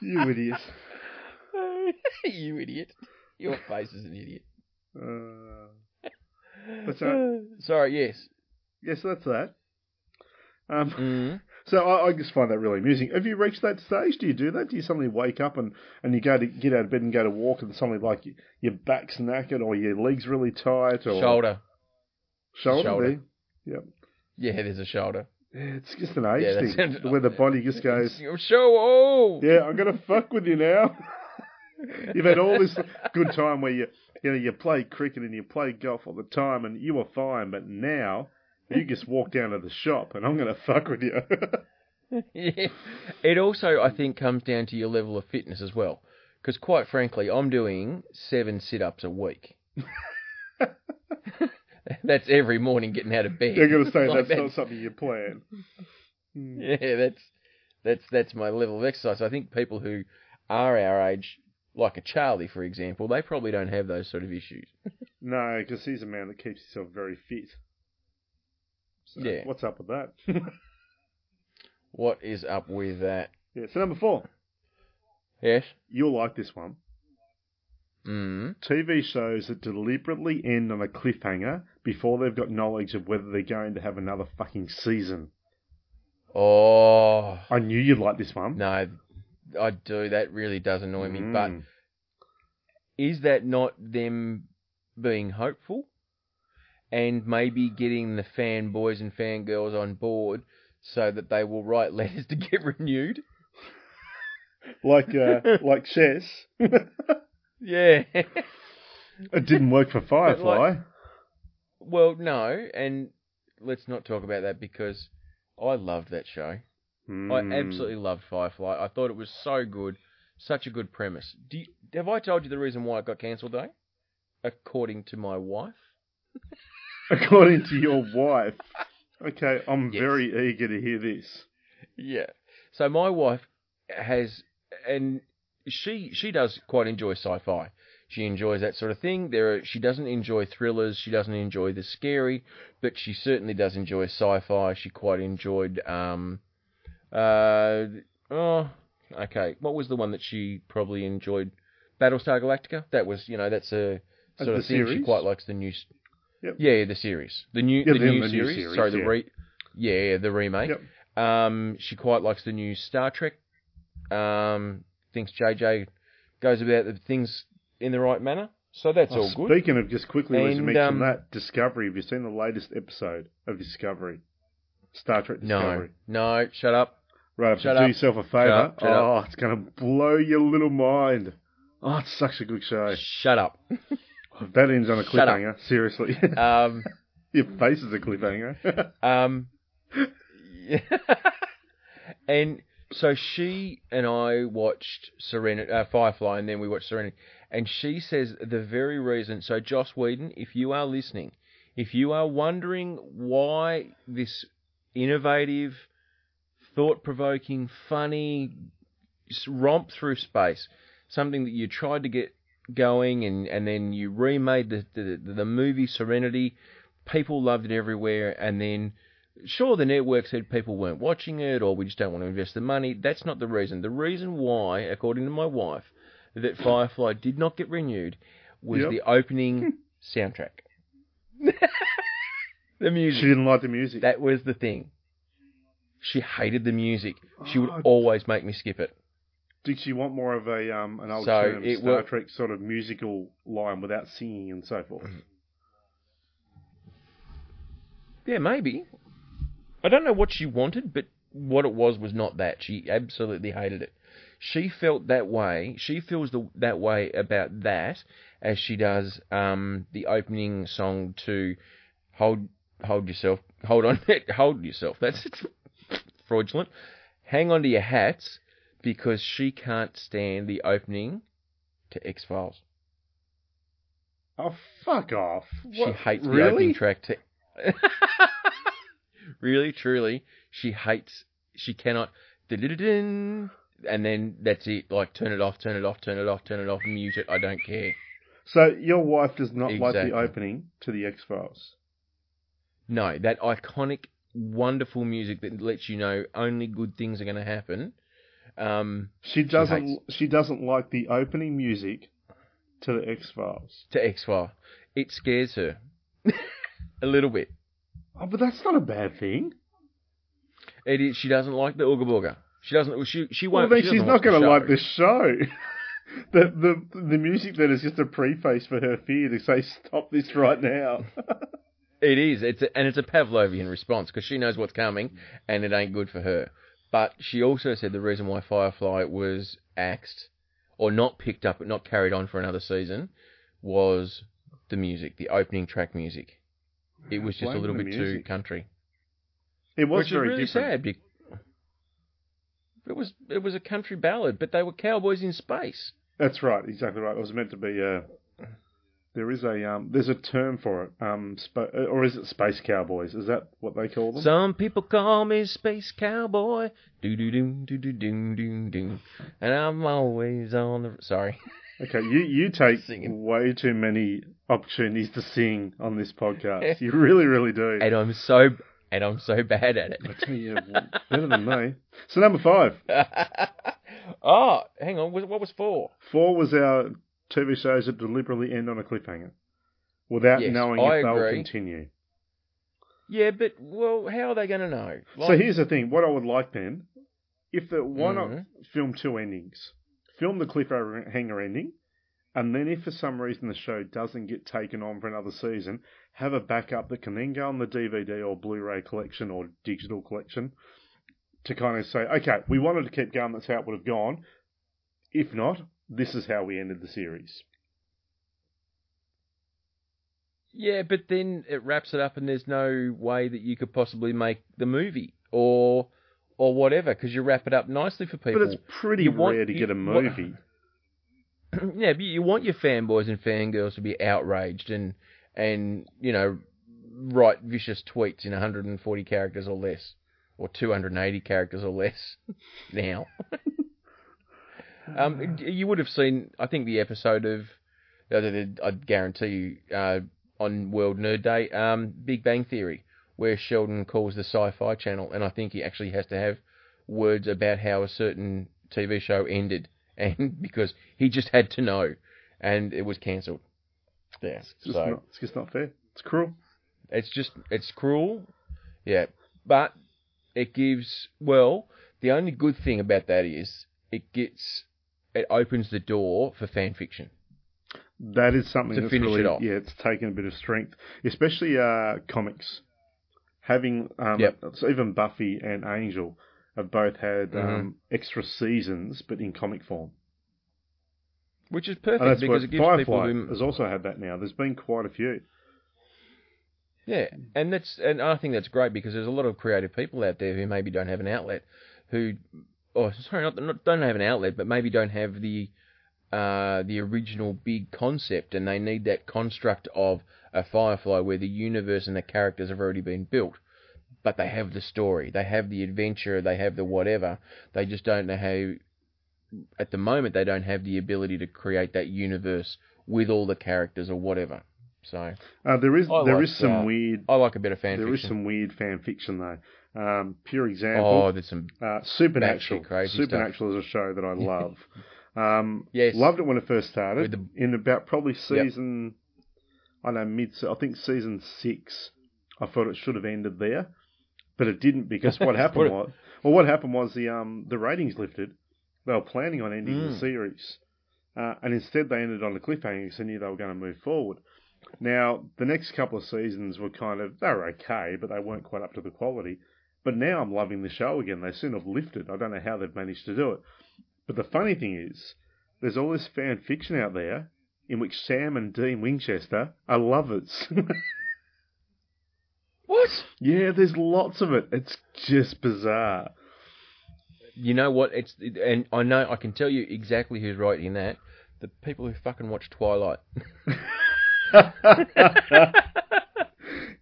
You idiot. you idiot! Your face is an idiot. Uh, that? Sorry. Yes. yes, that's that. Um, Mm. so I, I just find that really amusing. Have you reached that stage? Do you do that? Do you suddenly wake up and, and you go to get out of bed and go to walk and suddenly like y- your back's knackered or your legs really tight or Shoulder. shoulder? Shoulder. there? Yep. Yeah, there's a shoulder. Yeah, it's just an age Yeah, thing that's- where the body just goes, Show. Oh. yeah, I'm gonna fuck with you now. You've had all this good time where you you know you play cricket and you play golf all the time and you were fine, but now you just walk down to the shop and I'm gonna fuck with you. yeah. It also, I think, comes down to your level of fitness as well. Because quite frankly, I'm doing seven sit-ups a week. that's every morning getting out of bed. They're gonna say Like, that's not something you plan. Hmm. Yeah, that's that's that's my level of exercise. I think people who are our age, like a Charlie, for example, they probably don't have those sort of issues. No, because he's a man that keeps himself very fit. So Yeah. What's up with that? What is up with that? yeah. So number four, Yes. you'll like this one. Mm. TV shows that deliberately end on a cliffhanger before they've got knowledge of whether they're going to have another fucking season. Oh I knew you'd like this one. no, I do. That really does annoy me. But Mm. is that not them being hopeful and maybe getting the fanboys and fangirls on board so that they will write letters to get renewed? like uh, like chess, it didn't work for Firefly. well, no, and let's not talk about that because I loved that show. I Mm. absolutely loved Firefly. I thought it was so good, such a good premise. You, have I told you the reason why it got cancelled, though? According to my wife. According to your wife. Okay, I'm Yes. very eager to hear this. Yeah. So my wife has, and she she does quite enjoy sci-fi. She enjoys that sort of thing. There, are, she doesn't enjoy thrillers. She doesn't enjoy the scary, but she certainly does enjoy sci-fi. She quite enjoyed. Um, uh, oh, okay. What was the one that she probably enjoyed? Battlestar Galactica. That was, you know, that's a Uh, sort the of thing. She quite likes the new. Yep. Yeah, the series. The new, Yeah, the, the- new, the new series. series, Sorry, the yeah. re. Yeah, the remake. Yep. Um, she quite likes the new Star Trek. Um, thinks JJ goes about the things in the right manner. So that's Oh, all good. Speaking of just quickly, as you mentioned um, that Discovery, have you seen the latest episode of Discovery? Star Trek Discovery. No, no, shut up. Right, Shut do up. yourself a favour. up, oh, it's going to blow your little mind. Oh, it's such a good show. Shut up. That ends on a cliffhanger. Seriously, Um, your face is a cliffhanger. um, and so she and I watched Serenity, uh, Firefly, and then we watched Serenity. And she says the very reason. So Joss Whedon, if you are listening, if you are wondering why this innovative, thought-provoking, funny romp through space, something that you tried to get going, and, and then you remade the, the the movie Serenity, people loved it everywhere, and then sure, the network said people weren't watching it or we just don't want to invest the money. That's not the reason. The reason why, according to my wife, that Firefly did not get renewed was Yep. the opening soundtrack. the music. she didn't like the music. That was the thing. She hated the music. She would Oh. always make me skip it. Did she want more of a um an So alternative it Star Trek sort of musical line without singing and so forth? Yeah, maybe. I don't know what she wanted, but what it was was not that. She absolutely hated it. She felt that way. She feels the, that way about that as she does um, the opening song to "Hold Hold Yourself." Hold on, hold yourself. That's fraudulent. Hang on to your hats because she can't stand the opening to X Files. Oh, fuck off! She What? hates the really? opening track. To... really, truly, she hates. She cannot. and then that's it. Like turn it off, turn it off, turn it off, turn it off, mute it. I don't care. So your wife does not like the opening to the X Files. No, that iconic, wonderful music that lets you know only good things are going to happen. Um, She doesn't. hates- She doesn't like the opening music to the X Files. to X Files, it scares her a little bit. Oh, but that's not a bad thing. It is. She doesn't like the Ooga Booga. She doesn't. She she won't. Well, then she she's not going to like this show. the the the music that is just a preface for her fear to say stop this right now. It is. It's a, and it's a Pavlovian response because she knows what's coming, and it ain't good for her. But she also said the reason why Firefly was axed, or not picked up, but not carried on for another season, was the music, the opening track music. It was just a little bit too country, It was which is very really different. sad. It was it was a country ballad, but they were cowboys in space. That's right, exactly right. It was meant to be a. There is a um. There's a term for it. Um, spa- or is it space cowboys? Is that what they call them? Some people call me Space Cowboy, do do do do do do do do, and I'm always on the. Sorry. Okay, you you take Singing. way too many opportunities to sing on this podcast. You really, really do. and I'm so and I'm so bad at I tell you, better than me. So number five. it. oh, hang on. What was four? Four was our TV shows that deliberately end on a cliffhanger without Yes, knowing I if they'll continue. Yeah, but well, how are they going to know? so here's the thing: what I would like then, if the why not Mhm. film two endings? Film the cliffhanger ending, and then if for some reason the show doesn't get taken on for another season, have a backup that can then go on the DVD or Blu-ray collection or digital collection to kind of say, okay, we wanted to keep going. That's how it would have gone. If not, this is how we ended the series. Yeah, but then it wraps it up, and there's no way that you could possibly make the movie or or whatever because you wrap it up nicely for people. But it's pretty You want- rare to you- get a what- movie. yeah, but you want your fanboys and fangirls to be outraged and and you know write vicious tweets in 140 characters or less, or 280 characters or less. now, um, you would have seen, I think, the episode of, I guarantee you, uh, on World Nerd Day, um, Big Bang Theory, where Sheldon calls the Sci-Fi Channel, and I think he actually has to have words about how a certain TV show ended, and because he just had to know, and it was cancelled. Yeah, It's just, so not, it's just not fair. It's cruel. it's just it's cruel, yeah. But it gives well. The only good thing about that is it gets it opens the door for fan fiction. That is something To that's finish really it off. yeah, it's taken a bit of strength, especially uh, comics. Having um, Yep. so even Buffy and Angel have both had Mm-hmm. um, extra seasons, but in comic form. Which is And perfect that's because it gives Firefly people has also had that now. There's been quite a few. Yeah, and that's and I think that's great because there's a lot of creative people out there who maybe don't have an outlet, who, or sorry, not, not don't have an outlet, but maybe don't have the uh, the original big concept, and they need that construct of a Firefly where the universe and the characters have already been built, but they have the story, they have the adventure, they have the whatever. They just don't know how. At the moment, they don't have the ability to create that universe with all the characters or whatever. So Uh, there is I there like, is some uh, weird I like a bit of fan there is fiction. some weird fan fiction though. Um, pure Oh, example, there's some. uh, Supernatural. batshit crazy Supernatural is a show that I love. Um, Yes. loved it when it first started. The- In about probably season, I don't know mid. I think season six. I thought it should have ended there, but it didn't because what happened was, well, what happened was the um the ratings lifted. They were planning on ending the Mm. series, uh, and instead they ended on a cliffhanger because they knew they were going to move forward. Now the next couple of seasons were kind of they were okay, but they weren't quite up to the quality. But now I'm loving the show again. They seem to have lifted. I don't know how they've managed to do it. But the funny thing is, there's all this fan fiction out there in which Sam and Dean Winchester are lovers. What? yeah, there's lots of it. It's just bizarre. You know what? It's and I know I can tell you exactly who's writing that. The people who fucking watch Twilight. yeah,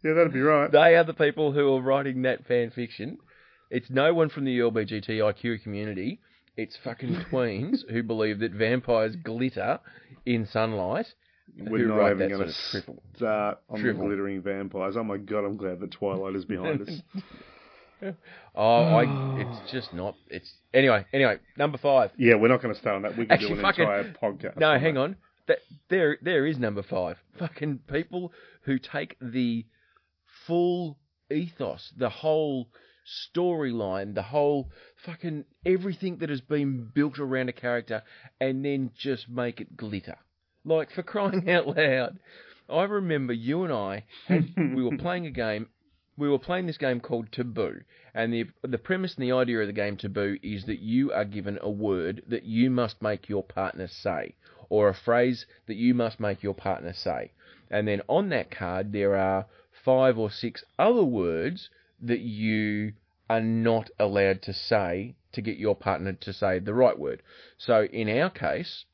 that'd be right. They are the people who are writing that fan fiction. It's no one from the LBGTIQ community. It's fucking tweens who believe that vampires glitter in sunlight. We're who not even going sort to of start on Triple. the glittering vampires. Oh my god, I'm glad that Twilight is behind us. Oh, I, it's just not. It's anyway. Anyway, number five. Yeah, we're not going to start on that. We could Actually, do an fucking- entire podcast. No, on hang that. on. That there, there is number five. Fucking people who take the full ethos, the whole storyline, the whole fucking everything that has been built around a character, and then just make it glitter. Like for crying out loud, I remember you and I had, we were playing a game. We were playing this game called Taboo, and the the premise and the idea of the game Taboo is that you are given a word that you must make your partner say, or a phrase that you must make your partner say, and then on that card there are five or six other words that you are not allowed to say to get your partner to say the right word. So in our case,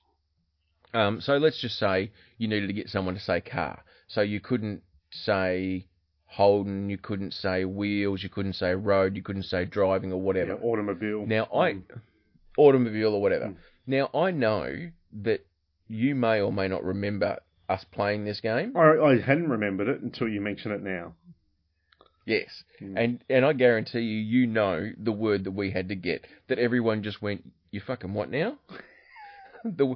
um, so let's just say you needed to get someone to say car. So you couldn't say Holden, you couldn't say wheels, you couldn't say road, you couldn't say driving or Yeah, whatever. automobile. Now I Um, automobile or whatever. Mm. Now I know that you may or may not remember us playing this game. I, I hadn't remembered it until you mention it now. Yes. Mm. And and I guarantee you you know the word that we had to get that everyone just went, You fucking what now? the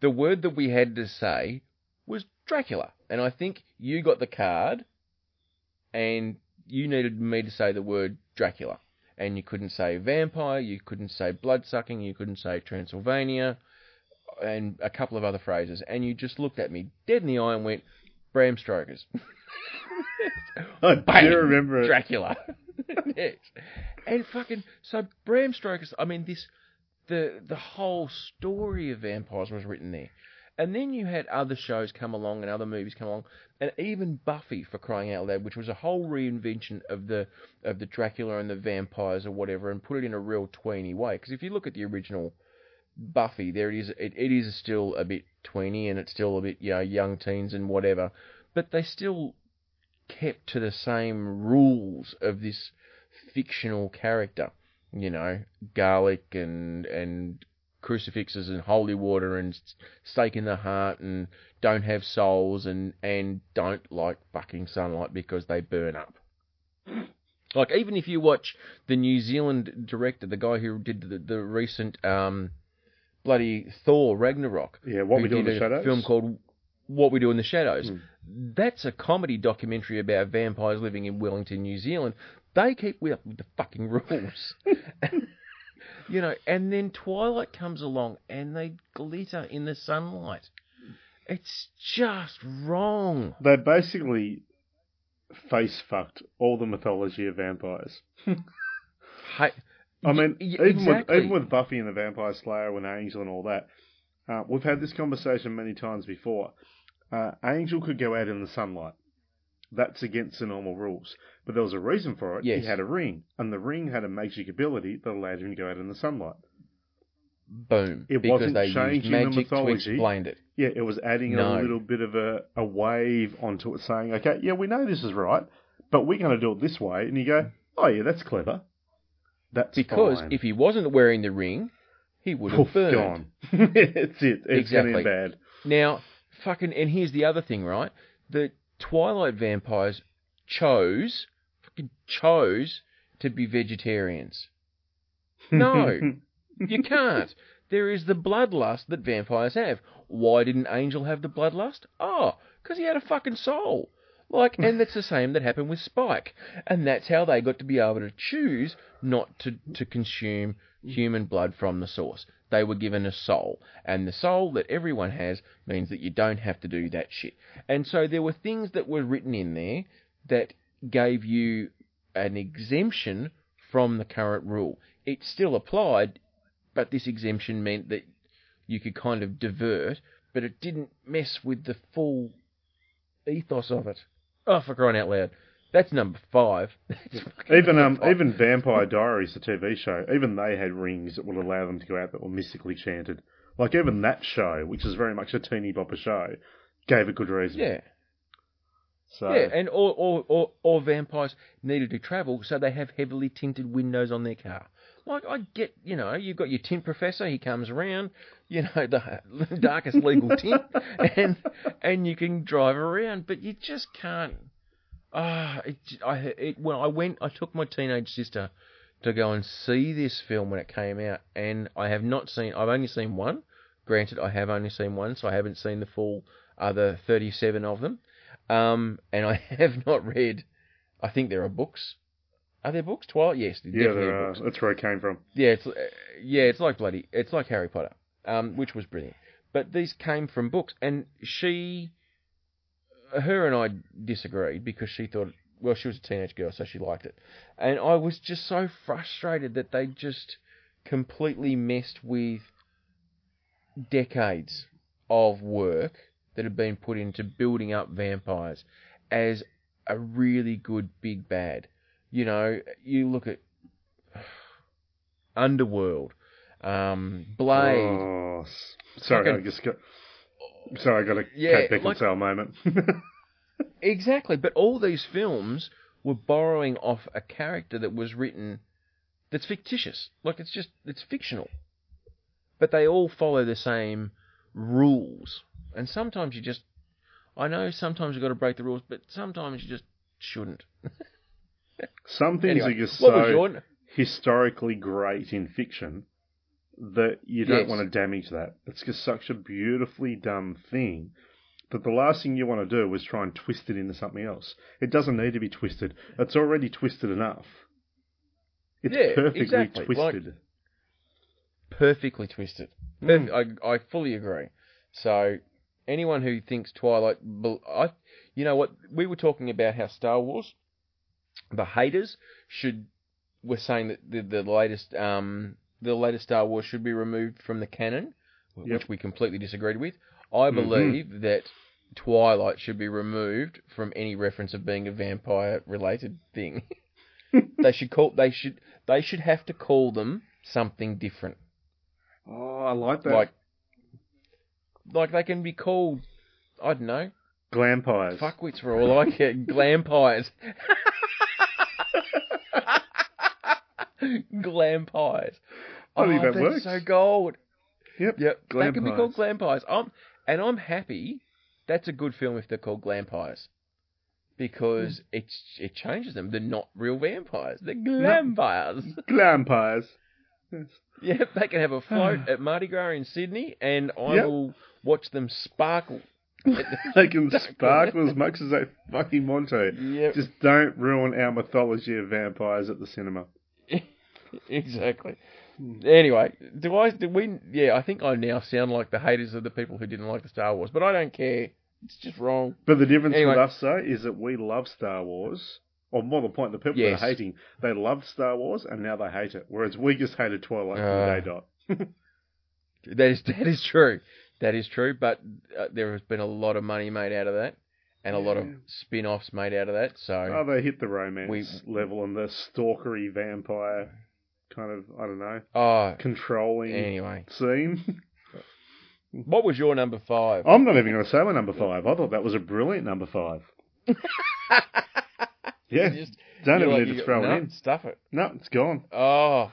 the word that we had to say was Dracula. And I think you got the card and you needed me to say the word Dracula. And you couldn't say vampire, you couldn't say blood sucking, you couldn't say Transylvania, and a couple of other phrases. And you just looked at me dead in the eye and went, Bram Stokers. Oh, I Bang! do remember it. Dracula. yes. And fucking so Bram Stoker's I mean this the the whole story of vampires was written there. And then you had other shows come along and other movies come along, and even Buffy for crying out loud, which was a whole reinvention of the of the Dracula and the vampires or whatever, and put it in a real tweeny way. Because if you look at the original Buffy, there it is. It, it is still a bit tweeny, and it's still a bit you know young teens and whatever, but they still kept to the same rules of this fictional character. You know, garlic and and crucifixes and holy water and stake in the heart and don't have souls and and don't like fucking sunlight because they burn up. Like even if you watch the New Zealand director, the guy who did the, the recent um, bloody Thor Ragnarok, Yeah, what we do in the shadows. film called What We Do in the Shadows. Hmm. That's a comedy documentary about vampires living in Wellington, New Zealand. They keep with with the fucking rules. you know, and then Twilight comes along and they glitter in the sunlight. It's just wrong. They basically face fucked all the mythology of vampires. Hey, I mean, y- even exactly. with even with Buffy and the Vampire Slayer and Angel and all that, uh, we've had this conversation many times before. Uh, Angel could go out in the sunlight. That's against the normal rules, but there was a reason for it. Yes. He had a ring, and the ring had a magic ability that allowed him to go out in the sunlight. boom. It because wasn't they changing the magic to mythology. explain it. Yeah, it was adding No. a little bit of a, a wave onto it, saying, "Okay, yeah, we know this is right, but we're going to do it this way." And you go, "Oh yeah, that's clever." That's Because fine. if he wasn't wearing the ring, he would have Poof, burned. gone. it's it. It's Exactly. getting bad. Now, fucking, and here's the other thing, right? The Twilight vampires chose, fucking chose to be vegetarians. No, you can't. There is the bloodlust that vampires have. Why didn't Angel have the bloodlust? Oh, because he had a fucking soul. Like, and that's the same that happened with Spike. And that's how they got to be able to choose not to, to consume Mm. human blood from the source. They were given a soul. And the soul that everyone has means that you don't have to do that shit. And so there were things that were written in there that gave you an exemption from the current rule. It still applied, but this exemption meant that you could kind of divert, but it didn't mess with the full ethos of it. Oh, for crying out loud. That's number five. That's Even um, five. even Vampire Diaries, the TV show, even they had rings that would allow them to go out that were mystically chanted. Like even that show, which is very much a teeny bopper show, gave a good reason. Yeah. So Yeah, and all, all, all, all vampires needed to travel, so they have heavily tinted windows on their car. Like I get, you know, you've got your tint professor. He comes around, you know, the darkest legal tint, and and you can drive around, but you just can't. Ah, it, I it, when I went, I took my teenage sister to go and see this film when it came out, and I have not seen. I've only seen one. Granted, I have only seen one, so I haven't seen the full other thirty-seven of them. Um, and I have not read. I think there are books. Are there books? Twilight? Yes, Yeah, there are. That's where it came from. Yeah, it's uh, yeah, it's like bloody, it's like Harry Potter, um, which was brilliant. But these came from books, and she, her and I disagreed because she thought, well, she was a teenage girl, so she liked it, and I was just so frustrated that they just completely messed with decades of work that had been put into building up vampires as a really good big bad. You know, you look at Underworld, um, Blade. Oh, sorry, Fucking- I just got. Sorry, I got a Yeah, Kate like- moment. Exactly, but all these films were borrowing off a character that was written that's fictitious. Like it's just it's fictional. But they all follow the same rules. And sometimes you just I know sometimes you've got to break the rules, but sometimes you just shouldn't. Some things Anyway, are just so historically great in fiction that you don't Yes. want to damage that. It's just such a beautifully done thing that the last thing you want to do is try and twist it into something else. It doesn't need to be twisted. It's already twisted enough. It's Yeah, perfectly exactly. Like- twisted. perfectly twisted. Perf- I I fully agree. So anyone who thinks Twilight, I, you know what we were talking about how Star Wars, the haters should were saying that the, the latest um the latest Star Wars should be removed from the canon, Yep. which we completely disagreed with. I Mhm. believe that Twilight should be removed from any reference of being a vampire related thing. they should call they should they should have to call them something different. Oh, I like that. Like, like they can be called, I don't know, Glampires. fuckwits for all I care, glampires. glampires. I think oh, that works. so gold. Yep. Yep, they can be called Glampires. glampires. I'm, and I'm happy. That's a good film if they're called glampires. Because Hmm. it's it changes them. They're not real vampires. They're glampires. Glampires. Yes. Yep, they can have a float at Mardi Gras in Sydney, and I Yep. will watch them sparkle. They can sparkle as much as they fucking want to. Yep, Just don't ruin our mythology of vampires at the cinema. exactly. Anyway, do I? Do we? Yeah, I think I now sound like the haters of the people who didn't like the Star Wars, but I don't care. It's just wrong. But the difference Anyway. with us, sir, is that we love Star Wars. Or more the point, the people Yes. that are hating, they loved Star Wars and now they hate it. Whereas we just hated Twilight Uh. day dot. That is that is true. That is true. But uh, there has been a lot of money made out of that, and a lot of spin-offs made out of that. So Oh, they hit the romance We- level and the stalkery vampire kind of, I don't know, oh, controlling anyway, scene. what was your number five? I'm not even going to say my number five. I thought that was a brilliant number five. Yeah, just- don't even like, need to throw "No, it in. Stuff it. No, it's gone. Oh,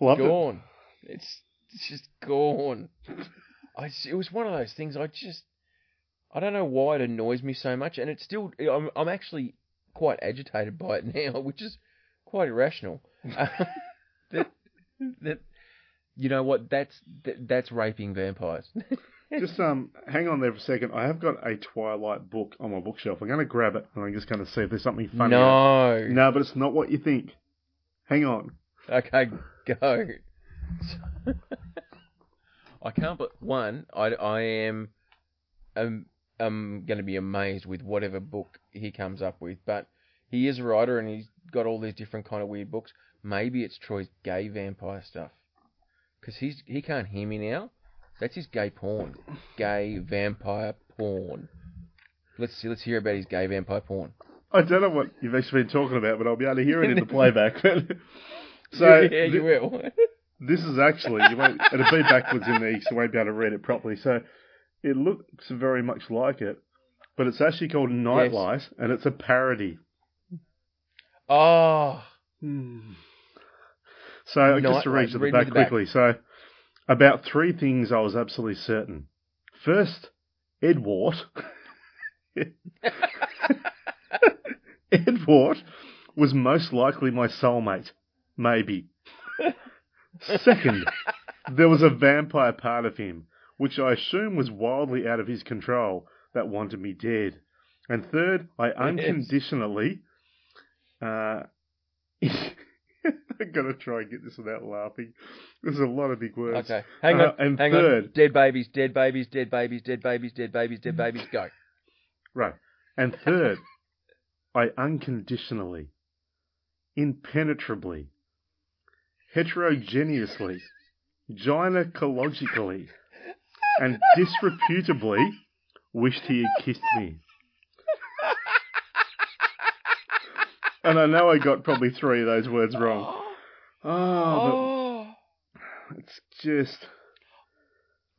Loved it. gone. It's, it's just gone. I, it was one of those things. I just, I don't know why it annoys me so much, and it's still. I'm, I'm actually quite agitated by it now, which is quite irrational. Um, that, that, you know what? That's that, that's raping vampires. Just um, hang on there for a second. I have got a Twilight book on my bookshelf. I'm going to grab it and I'm just going to see if there's something funny. no. No, but it's not what you think. Hang on. Okay, go. I can't. But one, I, I am, um, I'm going to be amazed with whatever book he comes up with. But he is a writer, and he's got all these different kind of weird books. Maybe it's Troy's gay vampire stuff, because he's he can't hear me now. That's his gay porn, gay vampire porn. Let's see. Let's hear about his gay vampire porn. I don't know what you've actually been talking about, but I'll be able to hear it in the playback. so yeah, you will. this is actually you won't. It'll be backwards in there, so you won't be able to read it properly. So it looks very much like it, but it's actually called night Nightlight, and it's a parody. oh, So Night just to read to the back the back. quickly. So about three things I was absolutely certain. First, Edward. Edward was most likely my soulmate. Maybe. Second, there was a vampire part of him, which I assume was wildly out of his control, that wanted me dead. And third, I unconditionally. Uh, I'm gonna try and get this without laughing. There's a lot of big words. Okay, hang Uh, on, and hang third, on. Dead babies, dead babies, dead babies, dead babies, dead babies, dead babies. Go. Right. And third, I unconditionally, impenetrably, heterogeneously, gynecologically, and disreputably wished he had kissed me. And I know I got probably three of those words wrong. Oh, Oh. but oh. it's just.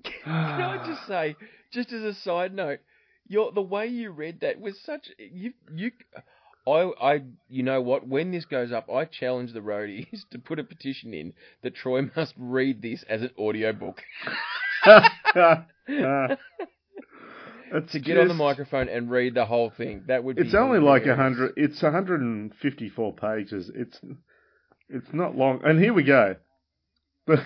Can I just say, just as a side note, your the way you read that was such you you. I, I, you know what? When this goes up, I challenge the roadies to put a petition in that Troy must read this as an audiobook. It's to get on the microphone and read the whole thing. That would be. It's only like a hundred. It's 154 pages. It's it's not long. And here we go. The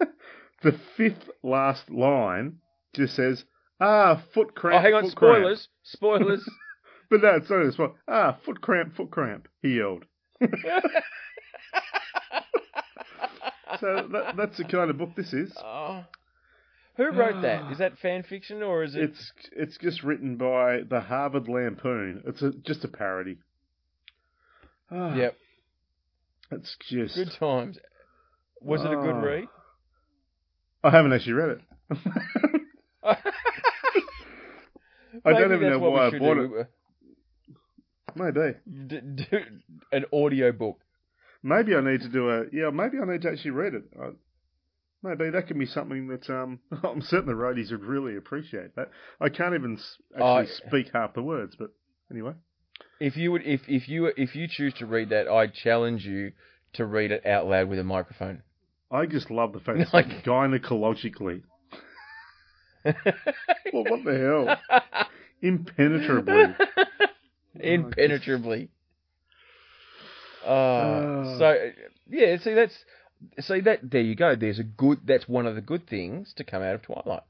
the fifth last line just says, "Ah, foot cramp." Oh, hang on, foot cramp." spoilers, spoilers. But no, it's not a spoiler. Ah, foot cramp, foot cramp. He yelled. So that, that's the kind of book this is. oh. Who wrote that? Is that fan fiction or is it? It's it's just written by the Harvard Lampoon. It's a, just a parody. Ah, Yep, It's just. good times. Was it a good Oh. read? I haven't actually read it. I don't even know why I bought it. Maybe. D- do an audio book. Maybe I need to do a. Yeah, maybe I need to actually read it. I, maybe that can be something that um, I'm certain the roadies would really appreciate. That I can't even s- actually I- speak half the words, but anyway. If you would, if if you if you choose to read that, I challenge you to read it out loud with a microphone. I just love the fact it's Like- like gynecologically. Well, what the hell? Impenetrably. Impenetrably. Uh, Uh. so yeah, see that's see that there you go. There's a good. That's one of the good things to come out of Twilight.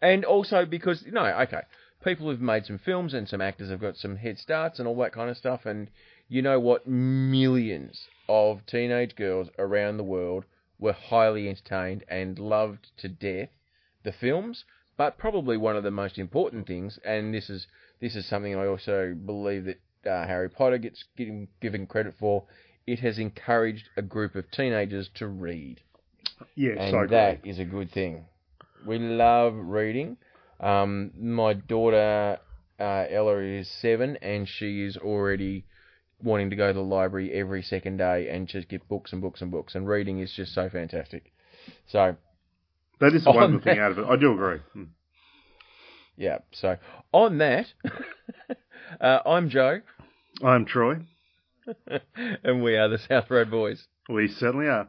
And also because know, okay, people who've made some films and some actors have got some head starts and all that kind of stuff. And you know what? Millions of teenage girls around the world were highly entertained and loved to death the films. But probably one of the most important things, and this is this is something I also believe that uh, Harry Potter gets given, given credit for. It has encouraged a group of teenagers to read, Yes, and I agree. that is a good thing. We love reading. Um, my daughter uh, Ella is seven, and she is already wanting to go to the library every second day and just get books and books and books. And reading is just so fantastic. So That is the On one thing out of it. I do agree. Hmm. yeah. So on that, uh, I'm Joe, I'm Troy. and we are the South Road Boys. We certainly are.